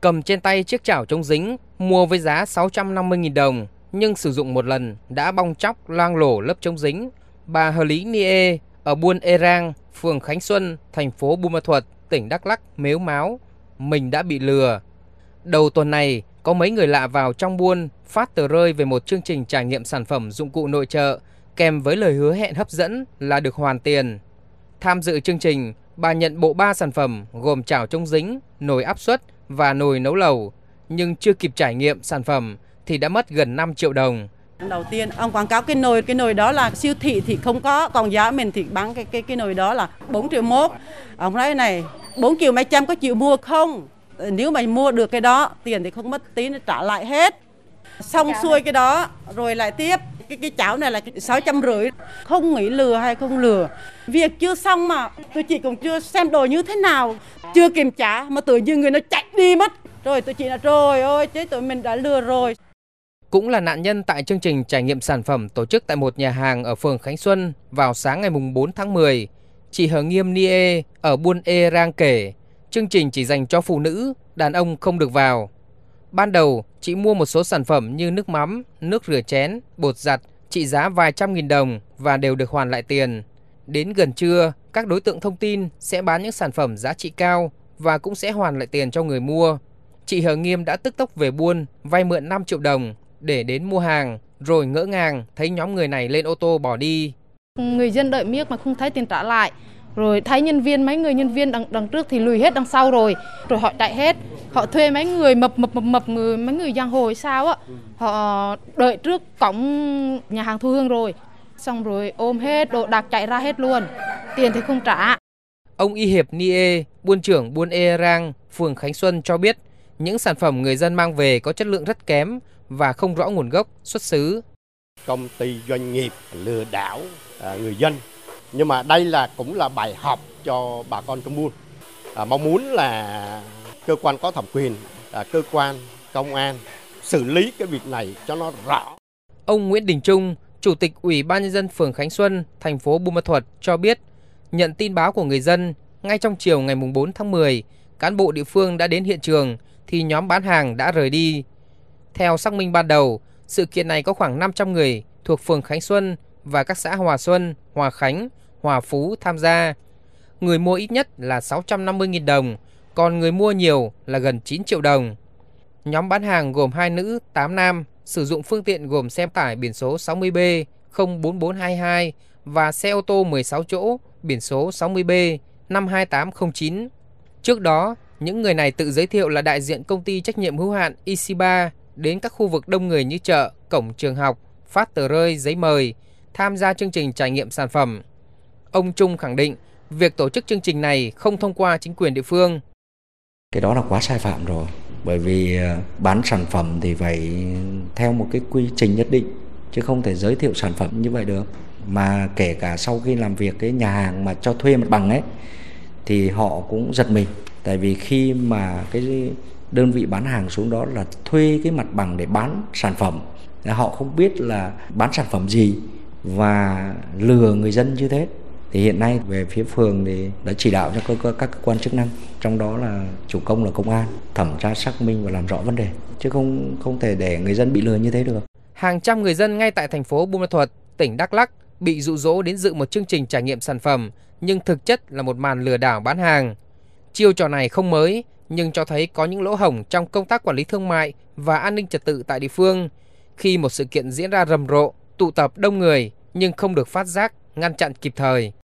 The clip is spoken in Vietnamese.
Cầm trên tay chiếc chảo chống dính, mua với giá 650.000 đồng, nhưng sử dụng một lần đã bong chóc loang lổ lớp chống dính. Bà Hờ Lý Nie ở buôn Erang, phường Khánh Xuân, thành phố Buôn Ma Thuột, tỉnh Đắk lắc mếu máo, mình đã bị lừa. Đầu tuần này, có mấy người lạ vào trong buôn phát tờ rơi về một chương trình trải nghiệm sản phẩm dụng cụ nội trợ kèm với lời hứa hẹn hấp dẫn là được hoàn tiền. Tham dự chương trình, bà nhận bộ 3 sản phẩm gồm chảo chống dính, nồi áp suất và nồi nấu lẩu, nhưng chưa kịp trải nghiệm sản phẩm thì đã mất gần 5 triệu đồng. Đầu tiên ông quảng cáo cái nồi cái nồi đó là siêu thị thì không có, còn giá mình thì bán cái cái cái nồi đó là 4 triệu mốt. Ông nói này 4 triệu mấy trăm có chịu mua không? Nếu mà mua được cái đó tiền thì không mất tí nó trả lại hết. Xong xuôi cái đó rồi lại tiếp cái cái chảo này là sáu trăm rưỡi. Không nghĩ lừa hay không lừa. Việc chưa xong mà tôi chị còn chưa xem đồ như thế nào. Chưa kiểm trả mà tự nhiên người nó chạy đi mất. Rồi tôi chị là rồi ôi chết tụi mình đã lừa rồi. Cũng là nạn nhân tại chương trình trải nghiệm sản phẩm tổ chức tại một nhà hàng ở phường Khánh Xuân vào sáng ngày 4 tháng 10. Chị Hờ Nghiêm Nie ở Buôn Ê Rang kể, chương trình chỉ dành cho phụ nữ, đàn ông không được vào. Ban đầu, chị mua một số sản phẩm như nước mắm, nước rửa chén, bột giặt trị giá vài trăm nghìn đồng và đều được hoàn lại tiền. Đến gần trưa, các đối tượng thông tin sẽ bán những sản phẩm giá trị cao và cũng sẽ hoàn lại tiền cho người mua. Chị Hờ Nghiêm đã tức tốc về buôn, vay mượn 5 triệu đồng để đến mua hàng, rồi ngỡ ngàng thấy nhóm người này lên ô tô bỏ đi. Người dân đợi miếc mà không thấy tiền trả lại, rồi thấy nhân viên mấy người nhân viên đằng đằng trước thì lùi hết đằng sau rồi, rồi họ chạy hết. Họ thuê mấy người mập mập mập mập người mấy người giang hồ hay sao á, họ đợi trước cổng nhà hàng Thu Hương rồi, xong rồi ôm hết đồ đạc chạy ra hết luôn, tiền thì không trả. Ông Y Hiệp Nie, buôn trưởng buôn E Rang, phường Khánh Xuân cho biết những sản phẩm người dân mang về có chất lượng rất kém và không rõ nguồn gốc, xuất xứ. Công ty doanh nghiệp lừa đảo à, người dân. Nhưng mà đây là cũng là bài học cho bà con trong buôn. À, mong muốn là cơ quan có thẩm quyền, à, cơ quan công an xử lý cái việc này cho nó rõ. Ông Nguyễn Đình Trung, Chủ tịch Ủy ban nhân dân phường Khánh Xuân, thành phố Buôn Ma Thuột cho biết, nhận tin báo của người dân, ngay trong chiều ngày 4 tháng 10, cán bộ địa phương đã đến hiện trường thì nhóm bán hàng đã rời đi. Theo xác minh ban đầu, sự kiện này có khoảng 500 người thuộc phường Khánh Xuân và các xã Hòa Xuân, Hòa Khánh, Hòa Phú tham gia. Người mua ít nhất là 650.000 đồng, còn người mua nhiều là gần 9 triệu đồng. Nhóm bán hàng gồm hai nữ, 8 nam, sử dụng phương tiện gồm xe tải biển số 60B 04422 và xe ô tô 16 chỗ biển số 60B 52809. Trước đó, những người này tự giới thiệu là đại diện công ty trách nhiệm hữu hạn Isiba đến các khu vực đông người như chợ, cổng trường học, phát tờ rơi, giấy mời, tham gia chương trình trải nghiệm sản phẩm. Ông Trung khẳng định việc tổ chức chương trình này không thông qua chính quyền địa phương. Cái đó là quá sai phạm rồi, bởi vì ờ, bán sản phẩm thì phải theo một cái quy trình nhất định, chứ không thể giới thiệu sản phẩm như vậy được. Mà kể cả sau khi làm việc cái nhà hàng mà cho thuê mặt bằng ấy, thì họ cũng giật mình. Tại vì khi mà cái đơn vị bán hàng xuống đó là thuê cái mặt bằng để bán sản phẩm họ không biết là bán sản phẩm gì và lừa người dân như thế thì hiện nay về phía phường thì đã chỉ đạo cho các, các cơ quan chức năng trong đó là chủ công là công an thẩm tra xác minh và làm rõ vấn đề chứ không không thể để người dân bị lừa như thế được hàng trăm người dân ngay tại thành phố Buôn Ma Thuột tỉnh Đắk Lắk bị dụ dỗ đến dự một chương trình trải nghiệm sản phẩm nhưng thực chất là một màn lừa đảo bán hàng Chiêu trò này không mới, nhưng cho thấy có những lỗ hổng trong công tác quản lý thương mại và an ninh trật tự tại địa phương. Khi một sự kiện diễn ra rầm rộ, tụ tập đông người nhưng không được phát giác, ngăn chặn kịp thời.